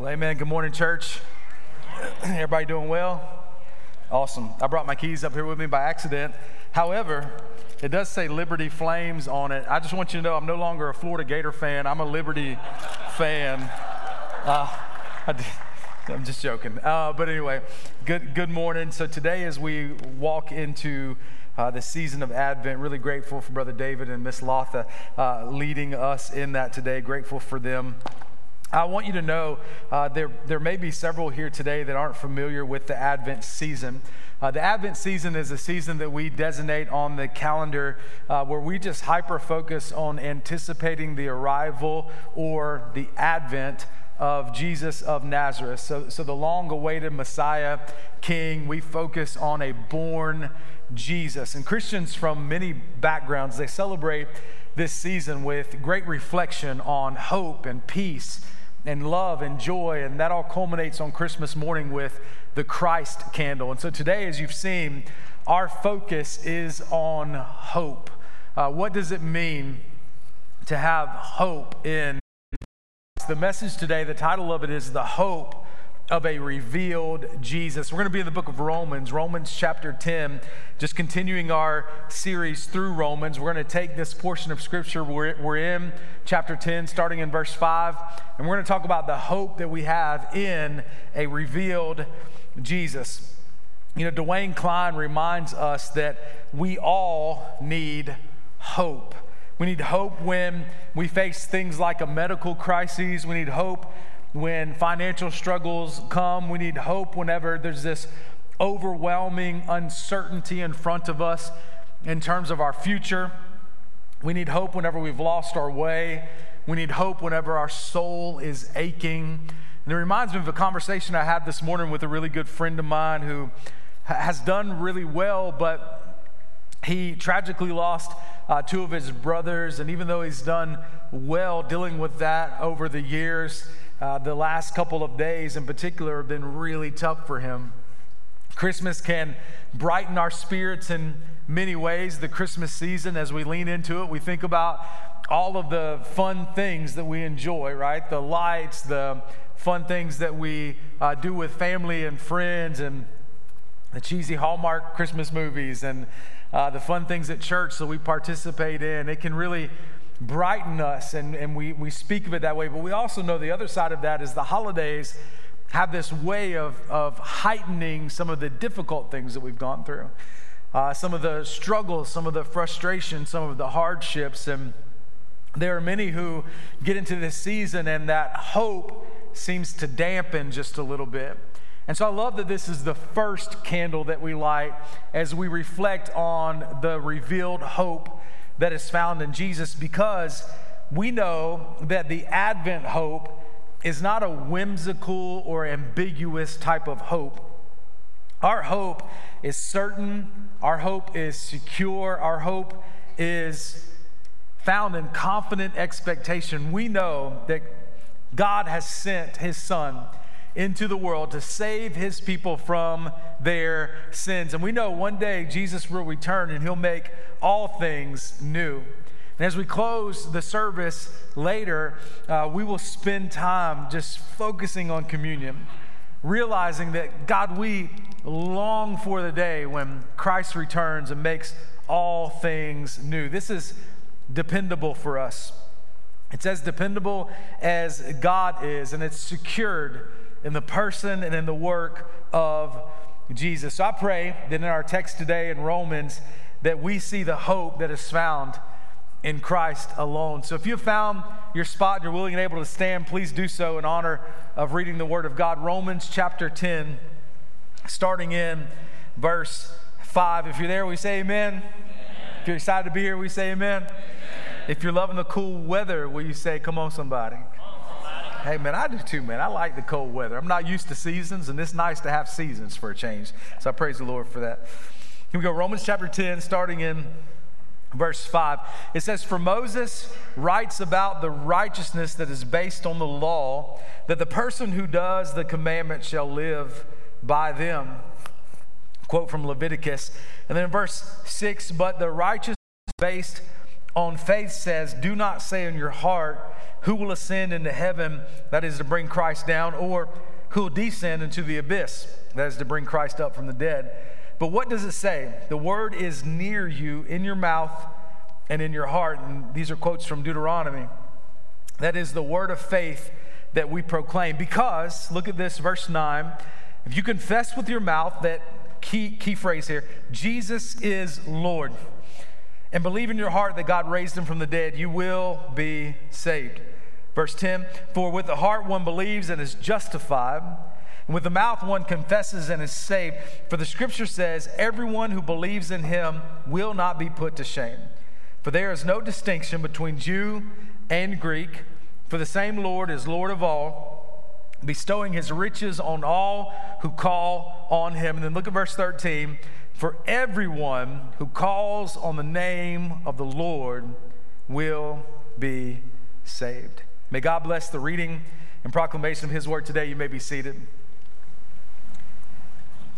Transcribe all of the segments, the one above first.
Well, amen. Good morning, church. Everybody doing well? Awesome. I brought my keys up here with me by accident. However, it does say Liberty Flames on it. I just want you to know I'm no longer a Florida Gator fan. I'm a Liberty fan. Uh, I, am just joking. Uh, but anyway, good, good morning. So today, as we walk into uh, the season of Advent. Really grateful for Brother David and Miss Latha uh, leading us in that today. Grateful for them. I want you to know uh, there, there may be several here today that aren't familiar with the Advent season. Uh, the Advent season is a season that we designate on the calendar uh, where we just hyper focus on anticipating the arrival or the advent of Jesus of Nazareth. So, so the long awaited Messiah King, we focus on a born Jesus. And Christians from many backgrounds, they celebrate this season with great reflection on hope and peace and love and joy. And that all culminates on Christmas morning with the Christ candle. And so today, as you've seen, our focus is on hope. Uh, what does it mean to have hope in the message today? The title of it is The Hope of a Revealed Jesus. We're going to be in the book of Romans, Romans chapter 10, just continuing our series through Romans. We're going to take this portion of scripture we're, in, chapter 10, starting in verse 5, and we're going to talk about the hope that we have in a revealed Jesus. You know, Dwayne Klein reminds us that we all need hope. We need hope when we face things like a medical crisis. We need hope when financial struggles come. We need hope whenever there's this overwhelming uncertainty in front of us in terms of our future. We need hope whenever we've lost our way. We need hope whenever our soul is aching. And it reminds me of a conversation I had this morning with a really good friend of mine who has done really well, but he tragically lost uh, two of his brothers. And even though he's done well dealing with that over the years, uh, the last couple of days in particular have been really tough for him. Christmas can brighten our spirits in many ways, the Christmas season, as we lean into it. We think about all of the fun things that we enjoy, right? The lights, the fun things that we uh, do with family and friends, and the cheesy Hallmark Christmas movies, and uh, the fun things at church that we participate in. It can really brighten us, and, and we, we speak of it that way. But we also know the other side of that is the holidays have this way of, of heightening some of the difficult things that we've gone through, uh, some of the struggles, some of the frustration, some of the hardships. And there are many who get into this season, and that hope seems to dampen just a little bit. And so I love that this is the first candle that we light as we reflect on the revealed hope that is found in Jesus because we know that the Advent hope is not a whimsical or ambiguous type of hope. Our hope is certain, our hope is secure, our hope is found in confident expectation. We know that God has sent his Son into the world to save his people from their sins. And we know one day Jesus will return and he'll make all things new. And as we close the service later, uh, we will spend time just focusing on communion, realizing that God, we long for the day when Christ returns and makes all things new. This is dependable for us. It's as dependable as God is, and it's secured in the person and in the work of Jesus. So I pray that in our text today in Romans that we see the hope that is found in Christ alone. So if you have found your spot and you're willing and able to stand, please do so in honor of reading the Word of God. Romans chapter 10, starting in verse 5. If you're there, we say amen. amen. If you're excited to be here, we say amen. amen. If you're loving the cool weather, will you say, come on, somebody? Hey, man, I do too, man. I like the cold weather. I'm not used to seasons, and it's nice to have seasons for a change. So I praise the Lord for that. Here we go. Romans chapter 10, starting in verse 5. It says, For Moses writes about the righteousness that is based on the law, that the person who does the commandment shall live by them. Quote from Leviticus. And then in verse 6, But the righteousness based on faith says, Do not say in your heart, Who will ascend into heaven, that is to bring Christ down, or who will descend into the abyss, that is to bring Christ up from the dead. But what does it say? The word is near you, in your mouth and in your heart. And these are quotes from Deuteronomy. That is the word of faith that we proclaim. Because, look at this, verse 9. If you confess with your mouth that key, key phrase here, Jesus is Lord, and believe in your heart that God raised him from the dead, you will be saved. Verse 10 For with the heart one believes and is justified, and with the mouth one confesses and is saved. For the scripture says, Everyone who believes in him will not be put to shame. For there is no distinction between Jew and Greek, for the same Lord is Lord of all, bestowing his riches on all who call on him. And then look at verse 13. For everyone who calls on the name of the Lord will be saved. May God bless the reading and proclamation of his word today. You may be seated.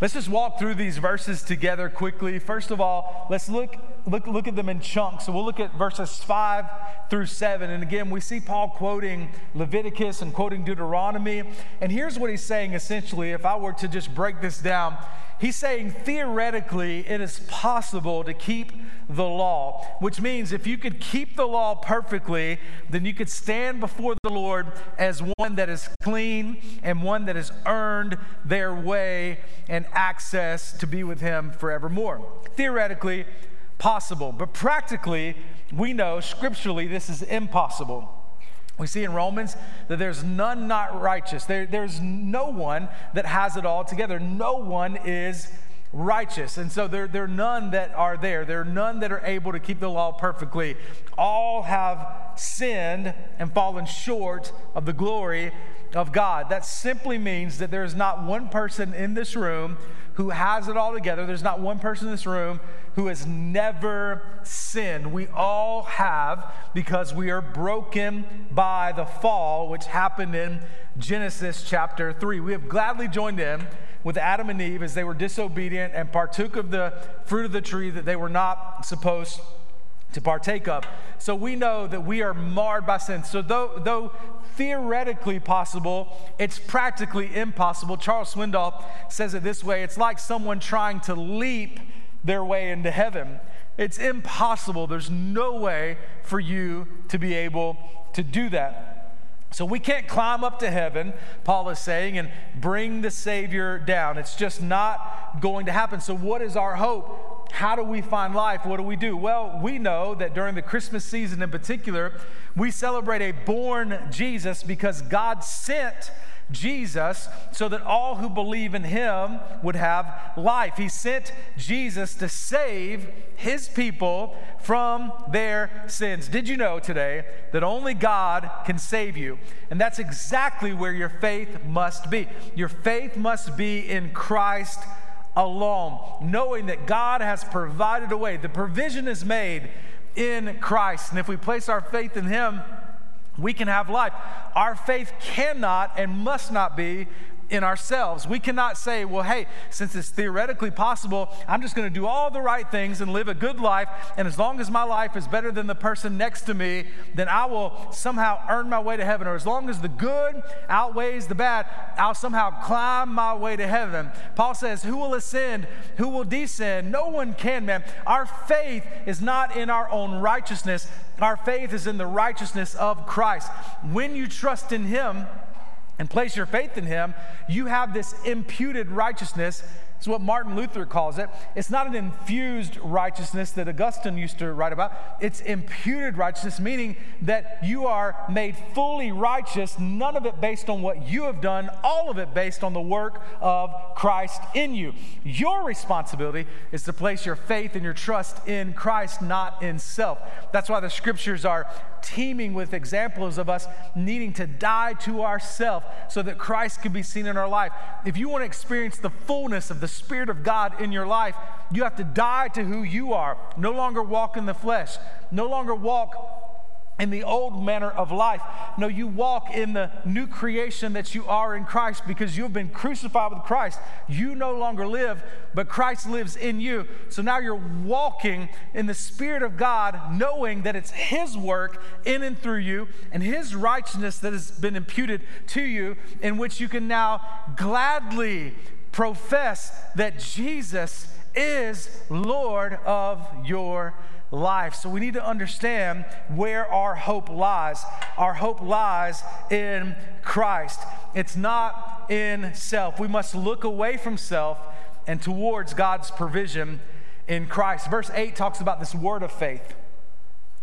Let's just walk through these verses together quickly. First of all, let's look, look, look at them in chunks. So we'll look at verses 5 through 7. And again, we see Paul quoting Leviticus and quoting Deuteronomy. And here's what he's saying essentially, if I were to just break this down, he's saying theoretically it is possible to keep the law, which means if you could keep the law perfectly, then you could stand before the Lord as one that is clean and one that has earned their way and access to be with Him forevermore. Theoretically, possible, but practically, we know scripturally this is impossible. We see in Romans that there's none not righteous. There, there's no one that has it all together. No one is righteous. And so there, there are none that are there. There are none that are able to keep the law perfectly. All have sinned and fallen short of the glory of God. That simply means that there is not one person in this room who has it all together. There's not one person in this room who has never sinned. We all have because we are broken by the fall, which happened in Genesis chapter 3. We have gladly joined in with Adam and Eve as they were disobedient and partook of the fruit of the tree that they were not supposed to partake of. So we know that we are marred by sin. So though, though theoretically possible, it's practically impossible. Charles Swindoll says it this way it's like someone trying to leap their way into heaven. It's impossible. There's no way for you to be able to do that. So we can't climb up to heaven, Paul is saying, and bring the Savior down. It's just not going to happen. So, what is our hope? How do we find life? What do we do? Well, we know that during the Christmas season in particular, we celebrate a born Jesus because God sent Jesus so that all who believe in him would have life. He sent Jesus to save his people from their sins. Did you know today that only God can save you? And that's exactly where your faith must be. Your faith must be in Christ alone, knowing that God has provided a way. The provision is made in Christ. And if we place our faith in him, we can have life. Our faith cannot and must not be in ourselves. We cannot say, well, hey, since it's theoretically possible, I'm just going to do all the right things and live a good life. And as long as my life is better than the person next to me, then I will somehow earn my way to heaven. Or as long as the good outweighs the bad, I'll somehow climb my way to heaven. Paul says, who will ascend? Who will descend? No one can, man. Our faith is not in our own righteousness. Our faith is in the righteousness of Christ. When you trust in Him, and place your faith in him, you have this imputed righteousness it's what Martin Luther calls it. It's not an infused righteousness that Augustine used to write about. It's imputed righteousness, meaning that you are made fully righteous, none of it based on what you have done, all of it based on the work of Christ in you. Your responsibility is to place your faith and your trust in Christ, not in self. That's why the scriptures are teeming with examples of us needing to die to ourself so that Christ can be seen in our life. If you want to experience the fullness of the Spirit of God in your life, you have to die to who you are. No longer walk in the flesh. No longer walk in the old manner of life. No, you walk in the new creation that you are in Christ because you've been crucified with Christ. You no longer live, but Christ lives in you. So now you're walking in the Spirit of God, knowing that it's His work in and through you and His righteousness that has been imputed to you, in which you can now gladly profess that Jesus is Lord of your life. So we need to understand where our hope lies. Our hope lies in Christ, it's not in self. We must look away from self and towards God's provision in Christ. Verse 8 talks about this word of faith.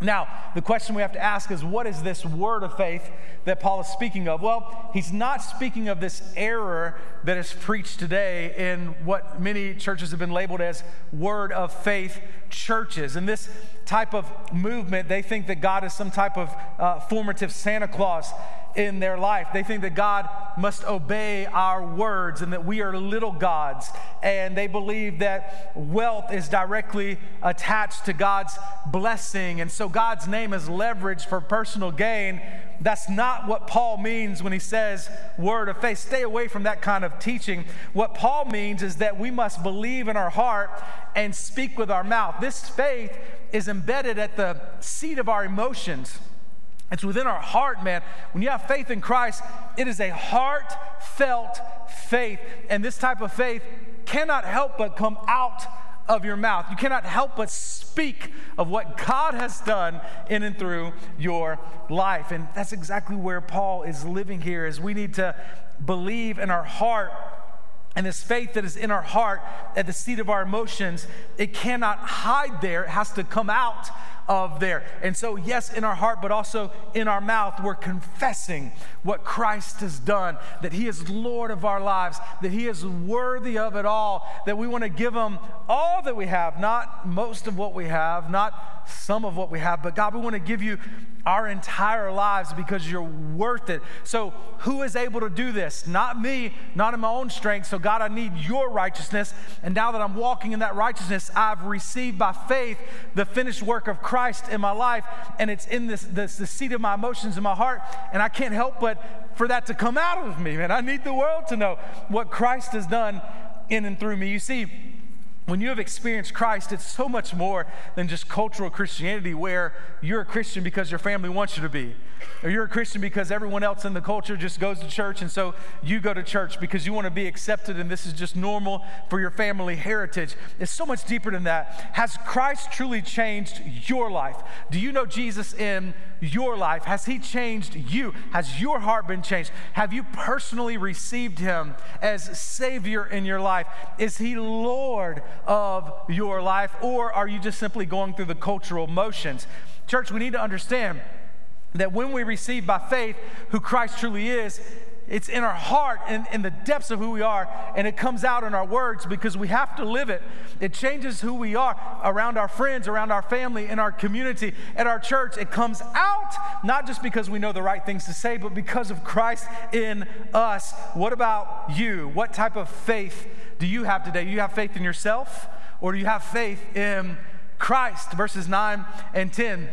Now, the question we have to ask is what is this word of faith that Paul is speaking of? Well, he's not speaking of this error that is preached today in what many churches have been labeled as word of faith churches. And this type of movement, they think that God is some type of uh, formative Santa Claus in their life. They think that God must obey our words and that we are little gods. And they believe that wealth is directly attached to God's blessing. And so God's name is leveraged for personal gain. That's not what Paul means when he says word of faith. Stay away from that kind of teaching. What Paul means is that we must believe in our heart and speak with our mouth. This faith is embedded at the seat of our emotions. It's within our heart, man. When you have faith in Christ, it is a heartfelt faith. And this type of faith cannot help but come out of your mouth. You cannot help but speak of what God has done in and through your life. And that's exactly where Paul is living here is we need to believe in our heart and this faith that is in our heart at the seat of our emotions, it cannot hide there. It has to come out of there. And so, yes, in our heart, but also in our mouth, we're confessing what Christ has done, that He is Lord of our lives, that He is worthy of it all, that we want to give Him all that we have, not most of what we have, not some of what we have, but God, we want to give you our entire lives because you're worth it. So, who is able to do this? Not me, not in my own strength. So, God, I need your righteousness. And now that I'm walking in that righteousness, I've received by faith the finished work of Christ in my life. And it's in this, this the seat of my emotions in my heart. And I can't help but for that to come out of me, man. I need the world to know what Christ has done in and through me. You see, when you have experienced Christ, it's so much more than just cultural Christianity where you're a Christian because your family wants you to be. Or you're a Christian because everyone else in the culture just goes to church, and so you go to church because you want to be accepted, and this is just normal for your family heritage. It's so much deeper than that. Has Christ truly changed your life? Do you know Jesus in your life? Has He changed you? Has your heart been changed? Have you personally received Him as Savior in your life? Is He Lord of your life, or are you just simply going through the cultural motions? Church, we need to understand that when we receive by faith who Christ truly is, it's in our heart and in the depths of who we are, and it comes out in our words because we have to live it. It changes who we are around our friends, around our family, in our community, at our church. It comes out not just because we know the right things to say, but because of Christ in us. What about you? What type of faith do you have today? You have faith in yourself, or do you have faith in Christ? Verses 9 and 10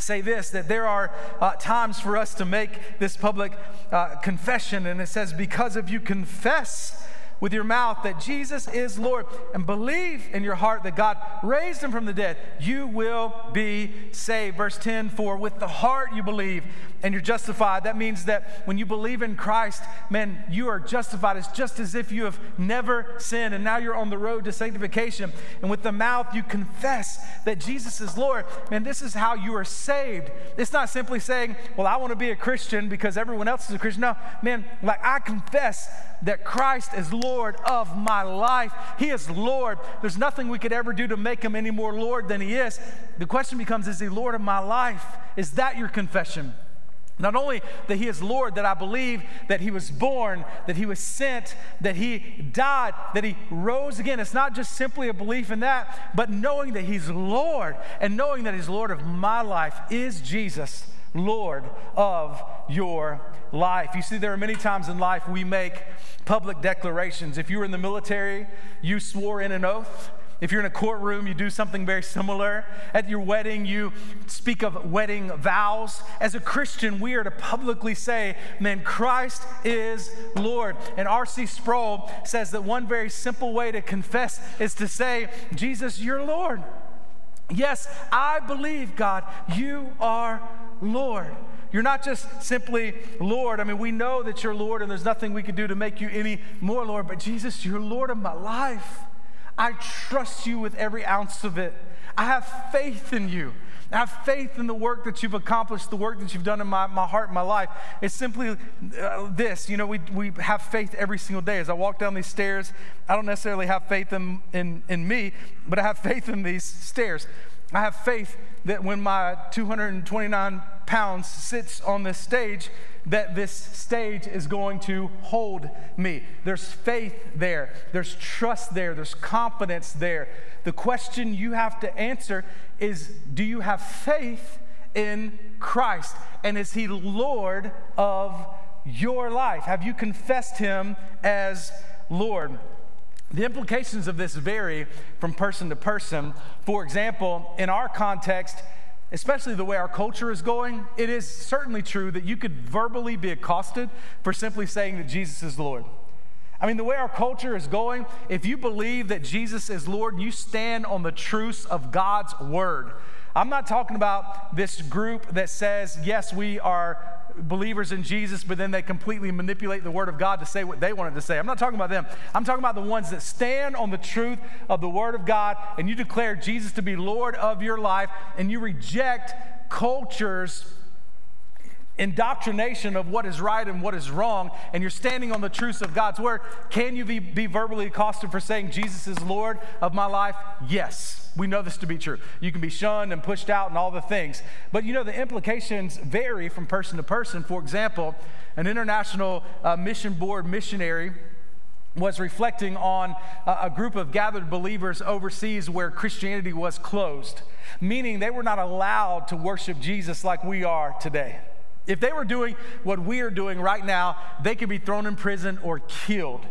say this that there are uh, times for us to make this public uh, confession, and it says, Because of you confess with your mouth that Jesus is Lord and believe in your heart that God raised him from the dead, you will be saved. Verse 10 For with the heart you believe and you're justified. That means that when you believe in Christ, man, you are justified. It's just as if you have never sinned and now you're on the road to sanctification. And with the mouth you confess that Jesus is Lord. Man, this is how you are saved. It's not simply saying, well, I want to be a Christian because everyone else is a Christian. No, man, like I confess that Christ is Lord of my life. He is Lord. There's nothing we could ever do to make him any more Lord than he is. The question becomes is he Lord of my life? Is that your confession? Not only that he is Lord, that I believe that he was born, that he was sent, that he died, that he rose again. It's not just simply a belief in that, but knowing that he's Lord and knowing that he's Lord of my life is Jesus Lord of your life. You see, there are many times in life we make public declarations. If you were in the military, you swore in an oath If you're in a courtroom, you do something very similar. At your wedding, you speak of wedding vows. As a Christian, we are to publicly say, Man, Christ is Lord. And R.C. Sproul says that one very simple way to confess is to say, Jesus, you're Lord. Yes, I believe, God, you are Lord. You're not just simply Lord. I mean, we know that you're Lord and there's nothing we can do to make you any more Lord, but Jesus, you're Lord of my life. I trust you with every ounce of it. I have faith in you. I have faith in the work that you've accomplished, the work that you've done in my, my heart, my life. It's simply uh, this. You know, we, we have faith every single day. As I walk down these stairs, I don't necessarily have faith in, in, in me, but I have faith in these stairs. I have faith that when my 229 pounds sits on this stage, that this stage is going to hold me. There's faith there, there's trust there, there's confidence there. The question you have to answer is do you have faith in Christ? And is He Lord of your life? Have you confessed Him as Lord? The implications of this vary from person to person. For example, in our context, especially the way our culture is going, it is certainly true that you could verbally be accosted for simply saying that Jesus is Lord. I mean, the way our culture is going, if you believe that Jesus is Lord, you stand on the truths of God's word. I'm not talking about this group that says, yes, we are believers in Jesus, but then they completely manipulate the Word of God to say what they wanted to say. I'm not talking about them. I'm talking about the ones that stand on the truth of the Word of God and you declare Jesus to be Lord of your life and you reject culture's indoctrination of what is right and what is wrong, and you're standing on the truths of God's word, can you be, be verbally accosted for saying Jesus is Lord of my life? Yes. We know this to be true. You can be shunned and pushed out and all the things. But you know, the implications vary from person to person. For example, an international uh, mission board missionary was reflecting on a, a group of gathered believers overseas where Christianity was closed, meaning they were not allowed to worship Jesus like we are today. If they were doing what we are doing right now, they could be thrown in prison or killed.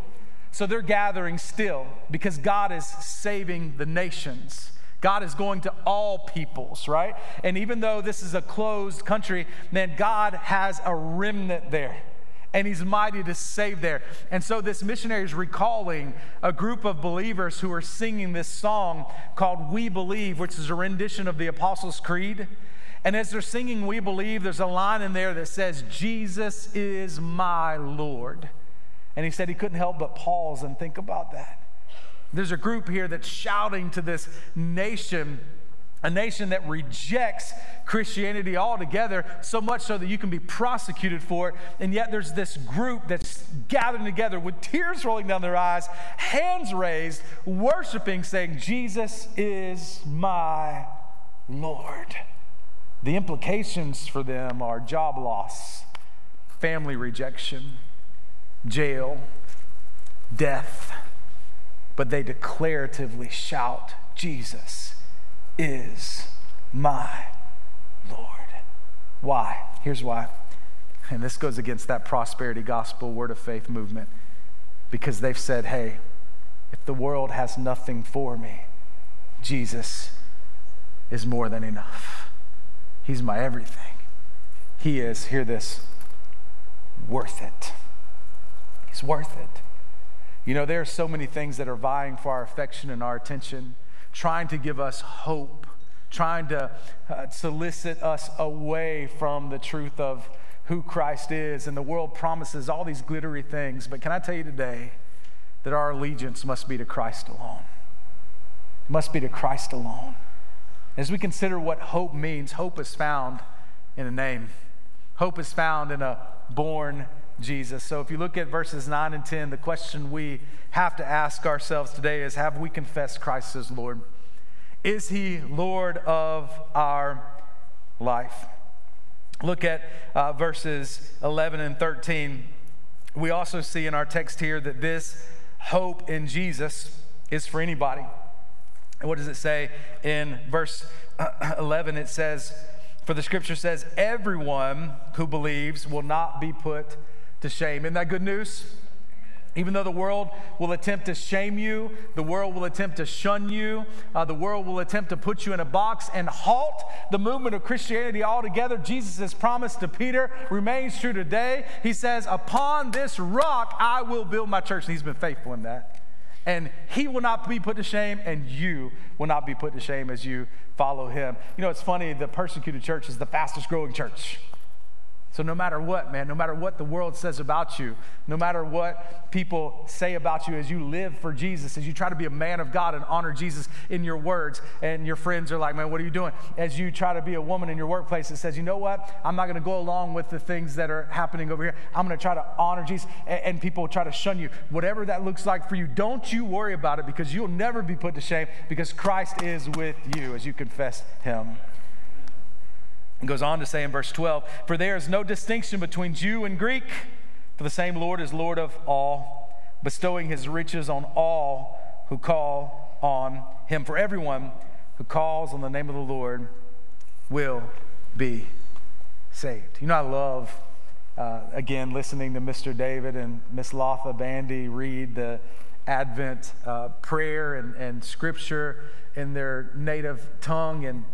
So they're gathering still because God is saving the nations. God is going to all peoples, right? And even though this is a closed country, man, God has a remnant there. And he's mighty to save there. And so this missionary is recalling a group of believers who are singing this song called We Believe, which is a rendition of the Apostles' Creed. And as they're singing We Believe, there's a line in there that says, Jesus is my Lord. And he said he couldn't help but pause and think about that. There's a group here that's shouting to this nation, a nation that rejects Christianity altogether, so much so that you can be prosecuted for it. And yet there's this group that's gathered together with tears rolling down their eyes, hands raised, worshiping, saying, Jesus is my Lord. The implications for them are job loss, family rejection, jail, death but they declaratively shout, Jesus is my Lord. Why? Here's why. And this goes against that prosperity gospel word of faith movement because they've said, hey, if the world has nothing for me, Jesus is more than enough. He's my everything. He is, hear this, worth it. He's worth it. You know, there are so many things that are vying for our affection and our attention, trying to give us hope, trying to uh, solicit us away from the truth of who Christ is. And the world promises all these glittery things. But can I tell you today that our allegiance must be to Christ alone? It must be to Christ alone. As we consider what hope means, hope is found in a name. Hope is found in a born Jesus. So if you look at verses 9 and 10, the question we have to ask ourselves today is Have we confessed Christ as Lord? Is he Lord of our life? Look at uh, verses 11 and 13. We also see in our text here that this hope in Jesus is for anybody. And what does it say in verse 11? It says, For the scripture says, Everyone who believes will not be put to shame. Isn't that good news? Even though the world will attempt to shame you, the world will attempt to shun you, uh, the world will attempt to put you in a box and halt the movement of Christianity altogether, Jesus' promise to Peter remains true today. He says, Upon this rock I will build my church. And he's been faithful in that. And he will not be put to shame, and you will not be put to shame as you follow him. You know, it's funny, the persecuted church is the fastest growing church. So, no matter what, man, no matter what the world says about you, no matter what people say about you as you live for Jesus, as you try to be a man of God and honor Jesus in your words, and your friends are like, man, what are you doing? As you try to be a woman in your workplace that says, you know what? I'm not going to go along with the things that are happening over here. I'm going to try to honor Jesus, and, and people try to shun you. Whatever that looks like for you, don't you worry about it because you'll never be put to shame because Christ is with you as you confess Him. It goes on to say in verse 12, For there is no distinction between Jew and Greek, for the same Lord is Lord of all, bestowing his riches on all who call on him. For everyone who calls on the name of the Lord will be saved. You know, I love, uh, again, listening to Mr. David and Miss Latha Bandy read the Advent uh, prayer and, and scripture in their native tongue. And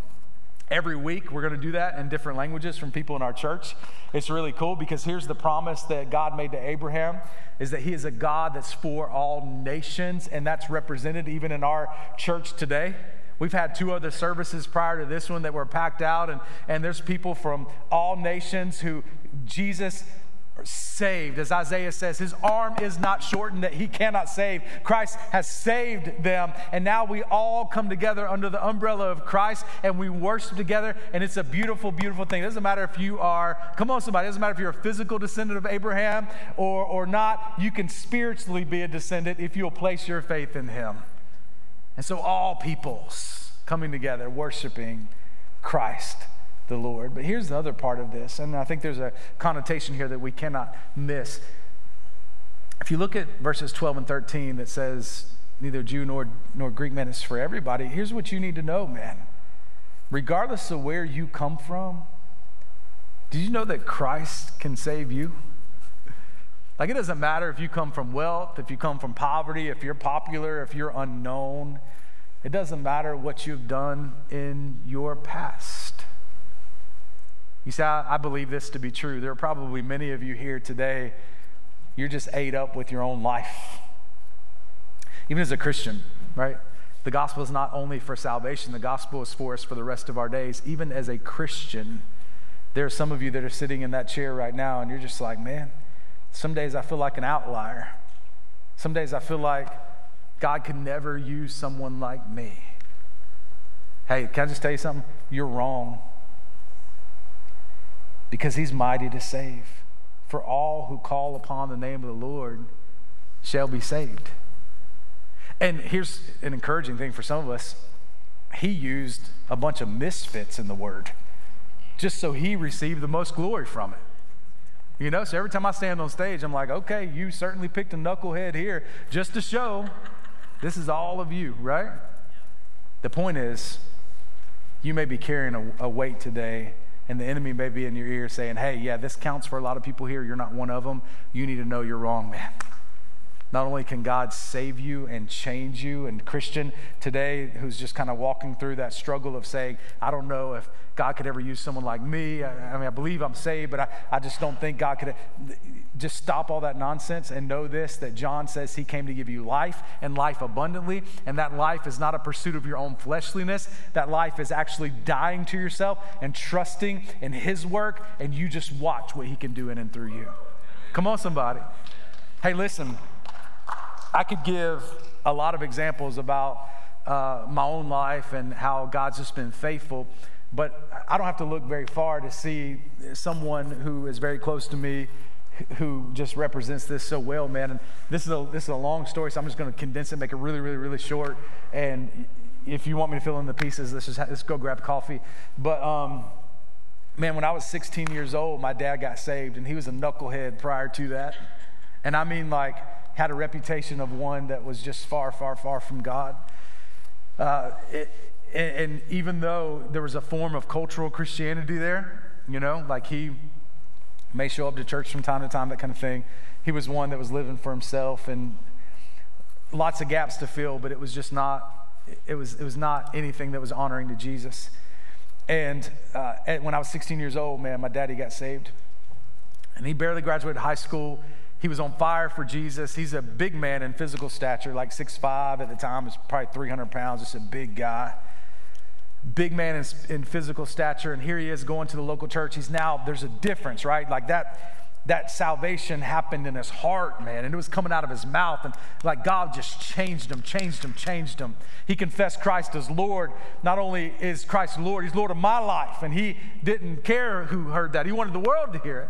Every week, we're going to do that in different languages from people in our church. It's really cool because here's the promise that God made to Abraham is that he is a God that's for all nations, and that's represented even in our church today. We've had two other services prior to this one that were packed out, and, and there's people from all nations who Jesus saved. As Isaiah says, his arm is not shortened that he cannot save. Christ has saved them. And now we all come together under the umbrella of Christ and we worship together. And it's a beautiful, beautiful thing. It doesn't matter if you are, come on, somebody, it doesn't matter if you're a physical descendant of Abraham or, or not. You can spiritually be a descendant if you'll place your faith in him. And so all peoples coming together, worshiping Christ the Lord. But here's the other part of this, and I think there's a connotation here that we cannot miss. If you look at verses 12 and 13 that says, neither Jew nor, nor Greek man is for everybody, here's what you need to know, man. Regardless of where you come from, did you know that Christ can save you? Like, it doesn't matter if you come from wealth, if you come from poverty, if you're popular, if you're unknown. It doesn't matter what you've done in your past. You see, I, I believe this to be true. There are probably many of you here today, you're just ate up with your own life. Even as a Christian, right? The gospel is not only for salvation, the gospel is for us for the rest of our days. Even as a Christian, there are some of you that are sitting in that chair right now, and you're just like, man, some days I feel like an outlier. Some days I feel like God could never use someone like me. Hey, can I just tell you something? You're wrong because he's mighty to save. For all who call upon the name of the Lord shall be saved. And here's an encouraging thing for some of us he used a bunch of misfits in the word just so he received the most glory from it. You know, so every time I stand on stage, I'm like, okay, you certainly picked a knucklehead here just to show this is all of you, right? The point is, you may be carrying a, a weight today and the enemy may be in your ear saying, hey, yeah, this counts for a lot of people here. You're not one of them. You need to know you're wrong, man. Not only can God save you and change you, and Christian today who's just kind of walking through that struggle of saying, I don't know if God could ever use someone like me. I, I mean, I believe I'm saved, but I, I just don't think God could. Just stop all that nonsense and know this that John says he came to give you life and life abundantly. And that life is not a pursuit of your own fleshliness. That life is actually dying to yourself and trusting in his work, and you just watch what he can do in and through you. Come on, somebody. Hey, listen, I could give a lot of examples about uh, my own life and how God's just been faithful, but I don't have to look very far to see someone who is very close to me who just represents this so well, man. And this is a this is a long story, so I'm just going to condense it, make it really, really, really short. And if you want me to fill in the pieces, let's just let's go grab coffee. But um, man, when I was 16 years old, my dad got saved, and he was a knucklehead prior to that. And I mean, like, had a reputation of one that was just far, far, far from God. Uh, it, and even though there was a form of cultural Christianity there, you know, like he may show up to church from time to time, that kind of thing. he was one that was living for himself and lots of gaps to fill, but it was just not, it was, it was not anything that was honoring to Jesus. And uh, when I was 16 years old, man, my daddy got saved. And he barely graduated high school. He was on fire for Jesus. He's a big man in physical stature, like 6'5 at the time, was probably 300 pounds, just a big guy. Big man in, in physical stature. And here he is going to the local church. He's now, there's a difference, right? Like that that salvation happened in his heart, man, and it was coming out of his mouth. And like God just changed him, changed him, changed him. He confessed Christ as Lord. Not only is Christ Lord, he's Lord of my life. And he didn't care who heard that, he wanted the world to hear it.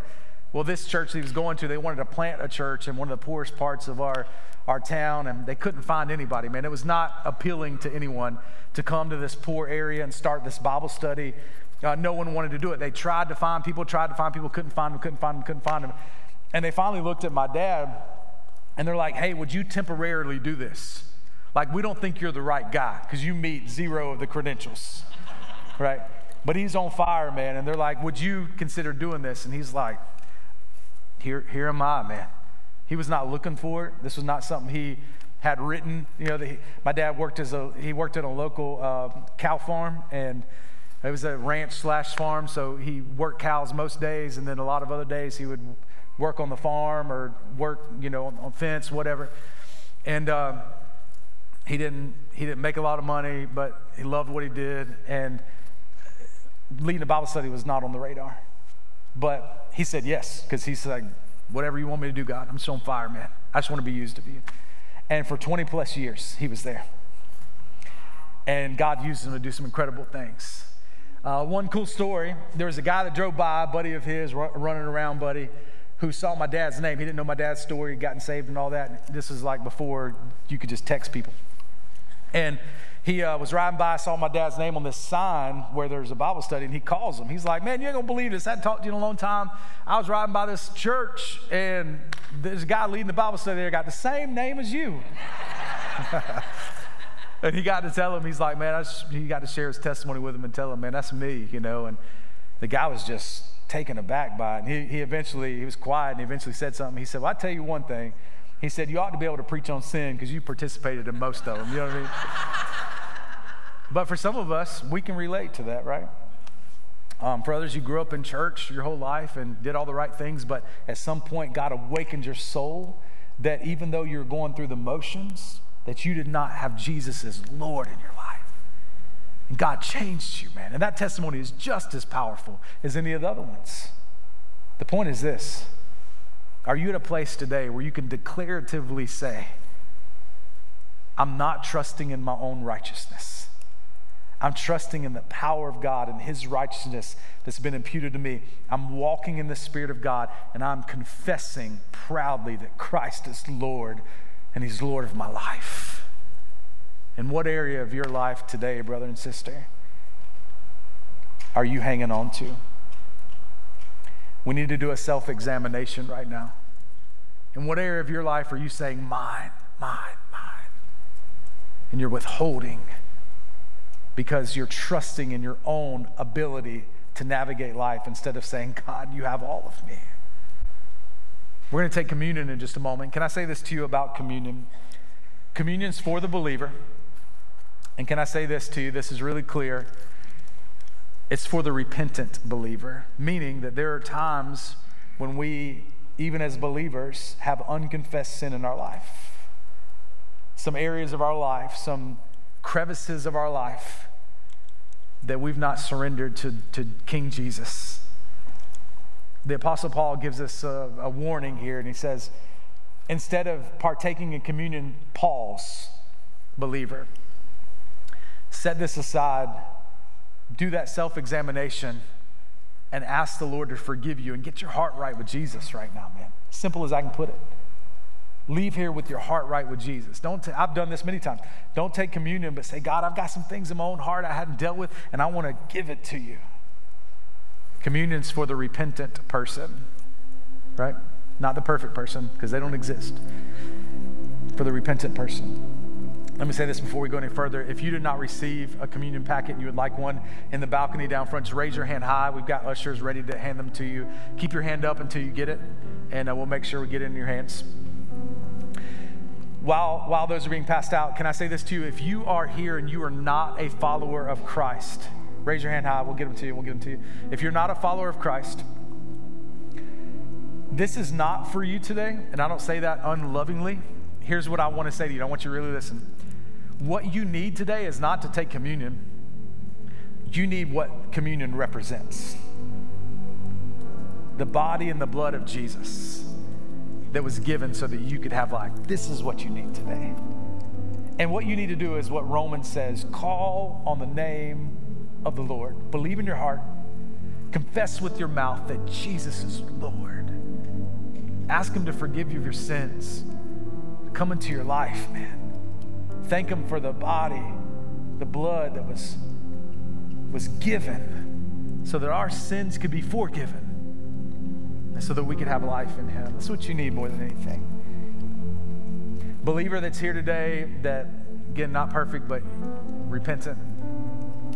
Well, this church he was going to, they wanted to plant a church in one of the poorest parts of our, our town, and they couldn't find anybody, man. It was not appealing to anyone to come to this poor area and start this Bible study uh, no one wanted to do it. They tried to find people, tried to find people, couldn't find them, couldn't find them, couldn't find them. And they finally looked at my dad and they're like, hey, would you temporarily do this? Like, we don't think you're the right guy because you meet zero of the credentials, right? But he's on fire, man. And they're like, would you consider doing this? And he's like, here, here am I, man. He was not looking for it. This was not something he had written. You know, the, my dad worked as a, he worked at a local uh, cow farm and it was a ranch slash farm, so he worked cows most days, and then a lot of other days he would work on the farm or work, you know, on, on fence, whatever. And uh, he didn't he didn't make a lot of money, but he loved what he did, and leading a Bible study was not on the radar. But he said yes, because he's like, whatever you want me to do, God, I'm so on fire, man. I just want to be used of you. And for 20 plus years, he was there. And God used him to do some incredible things. Uh, one cool story there was a guy that drove by, a buddy of his, running around, buddy, who saw my dad's name. He didn't know my dad's story, gotten saved and all that. This was like before you could just text people. And he uh, was riding by, saw my dad's name on this sign where there's a Bible study, and he calls him. He's like, Man, you ain't gonna believe this. I hadn't talked to you in a long time. I was riding by this church, and a guy leading the Bible study there, got the same name as you. and he got to tell him, he's like, man, he got to share his testimony with him and tell him, man, that's me, you know. And the guy was just taken aback by it. And he, he eventually, he was quiet and he eventually said something. He said, well, i tell you one thing. He said, you ought to be able to preach on sin because you participated in most of them. You know what I mean? But for some of us, we can relate to that, right? Um, for others, you grew up in church your whole life and did all the right things, but at some point, God awakened your soul that even though you're going through the motions, that you did not have Jesus as Lord in your life. And God changed you, man. And that testimony is just as powerful as any of the other ones. The point is this Are you at a place today where you can declaratively say, I'm not trusting in my own righteousness? I'm trusting in the power of God and His righteousness that's been imputed to me. I'm walking in the Spirit of God and I'm confessing proudly that Christ is Lord and He's Lord of my life. In what area of your life today, brother and sister, are you hanging on to? We need to do a self examination right now. In what area of your life are you saying, mine, mine, mine? And you're withholding because you're trusting in your own ability to navigate life instead of saying, God, you have all of me. We're going to take communion in just a moment. Can I say this to you about communion? Communion's for the believer. And can I say this to you? This is really clear. It's for the repentant believer, meaning that there are times when we, even as believers, have unconfessed sin in our life. Some areas of our life, some crevices of our life that we've not surrendered to, to King Jesus the Apostle Paul gives us a, a warning here, and he says, instead of partaking in communion, pause, believer. Set this aside, do that self examination, and ask the Lord to forgive you and get your heart right with Jesus right now, man. Simple as I can put it. Leave here with your heart right with Jesus. Don't i I've done this many times. Don't take communion, but say, God, I've got some things in my own heart I hadn't dealt with, and I want to give it to you. Communion's for the repentant person, right? Not the perfect person, because they don't exist. For the repentant person. Let me say this before we go any further. If you did not receive a communion packet and you would like one in the balcony down front, just raise your hand high. We've got ushers ready to hand them to you. Keep your hand up until you get it, and uh, we'll make sure we get it in your hands. While, while those are being passed out, can I say this to you? If you are here and you are not a follower of Christ, raise your hand high. We'll get them to you. We'll get them to you. If you're not a follower of Christ, this is not for you today, and I don't say that unlovingly. Here's what I want to say to you. I want you to really listen. What you need today is not to take communion, you need what communion represents the body and the blood of Jesus that was given so that you could have life. This is what you need today. And what you need to do is what Romans says call on the name of the Lord. Believe in your heart, confess with your mouth that Jesus is Lord. Ask Him to forgive you of your sins, come into your life, man. Thank Him for the body, the blood that was, was given so that our sins could be forgiven so that we could have life in Him. That's what you need more than anything. Believer that's here today, that, again, not perfect, but repentant,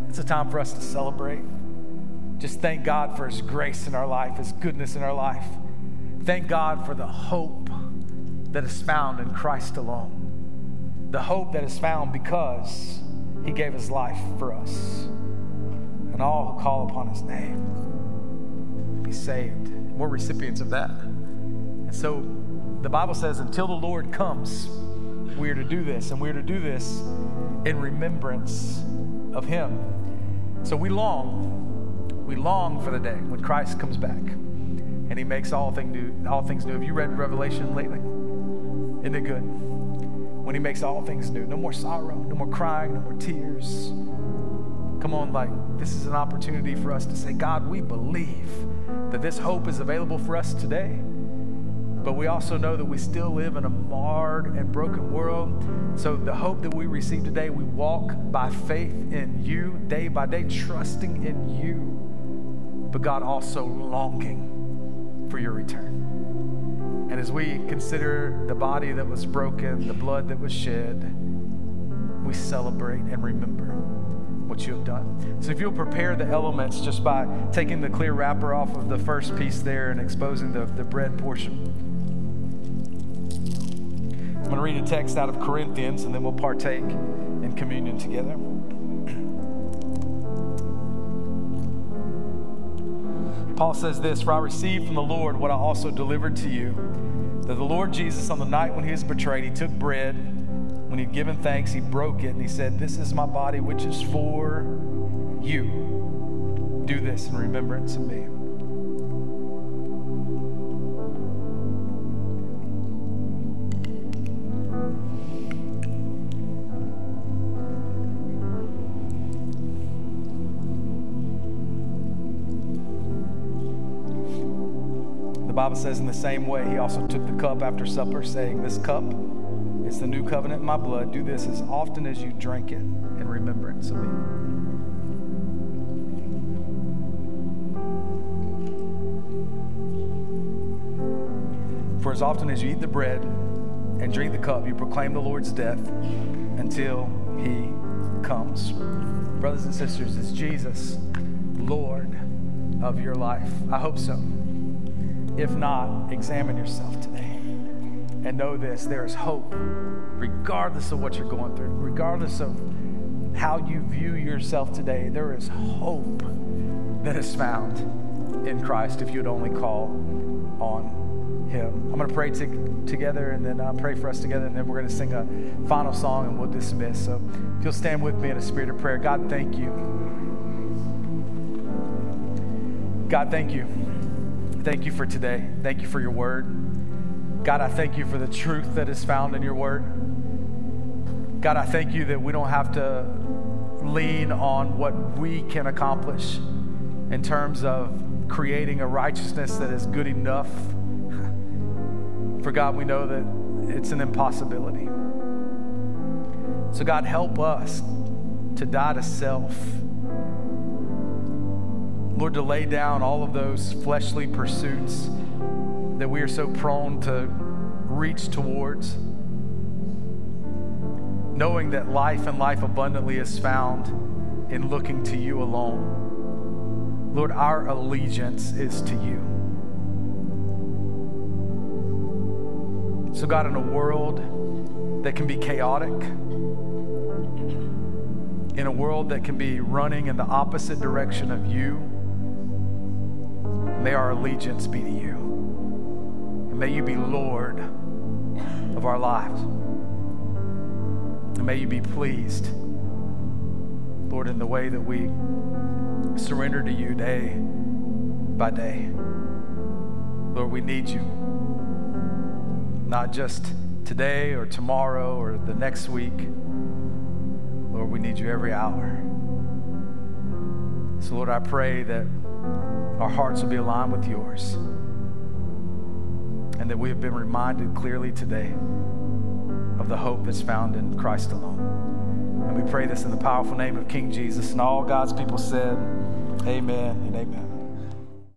it's a time for us to celebrate. Just thank God for His grace in our life, His goodness in our life. Thank God for the hope that is found in Christ alone the hope that is found because he gave his life for us. And all who call upon his name be saved. We're recipients of that. And so the Bible says, until the Lord comes, we are to do this, and we are to do this in remembrance of him. So we long, we long for the day when Christ comes back and he makes all, thing new, all things new. Have you read Revelation lately? Isn't it good? when He makes all things new. No more sorrow, no more crying, no more tears. Come on, like, this is an opportunity for us to say, God, we believe that this hope is available for us today. But we also know that we still live in a marred and broken world. So, the hope that we receive today, we walk by faith in you, day by day, trusting in you, but God also longing for your return. And as we consider the body that was broken, the blood that was shed, we celebrate and remember what you have done. So if you'll prepare the elements just by taking the clear wrapper off of the first piece there and exposing the, the bread portion. I'm going to read a text out of Corinthians and then we'll partake in communion together. Paul says this For I received from the Lord what I also delivered to you that the Lord Jesus, on the night when he was betrayed, he took bread. When he'd given thanks, he broke it and he said, This is my body, which is for you. Do this in remembrance of me. The Bible says, in the same way, he also took the cup after supper, saying, This cup is the new covenant in my blood. Do this as often as you drink it in remembrance of me. For as often as you eat the bread and drink the cup, you proclaim the Lord's death until he comes. Brothers and sisters, is Jesus Lord of your life? I hope so. If not, examine yourself today and know this there is hope, regardless of what you're going through, regardless of how you view yourself today. There is hope that is found in Christ if you'd only call on Him. I'm going to pray to, together and then uh, pray for us together, and then we're going to sing a final song and we'll dismiss. So if you'll stand with me in a spirit of prayer, God, thank you. God, thank you. Thank you for today. Thank you for your word. God, I thank you for the truth that is found in your word. God, I thank you that we don't have to lean on what we can accomplish in terms of creating a righteousness that is good enough. For God, we know that it's an impossibility. So, God, help us to die to self Lord, to lay down all of those fleshly pursuits that we are so prone to reach towards. knowing that life and life abundantly is found in looking to you alone. Lord, our allegiance is to you. So, God, in a world that can be chaotic, in a world that can be running in the opposite direction of you, may our allegiance be to you. May you be Lord of our lives. And may you be pleased, Lord, in the way that we surrender to you day by day. Lord, we need you not just today or tomorrow or the next week. Lord, we need you every hour. So, Lord, I pray that our hearts will be aligned with yours and that we have been reminded clearly today of the hope that's found in Christ alone. And we pray this in the powerful name of King Jesus. And all God's people said, Amen and amen.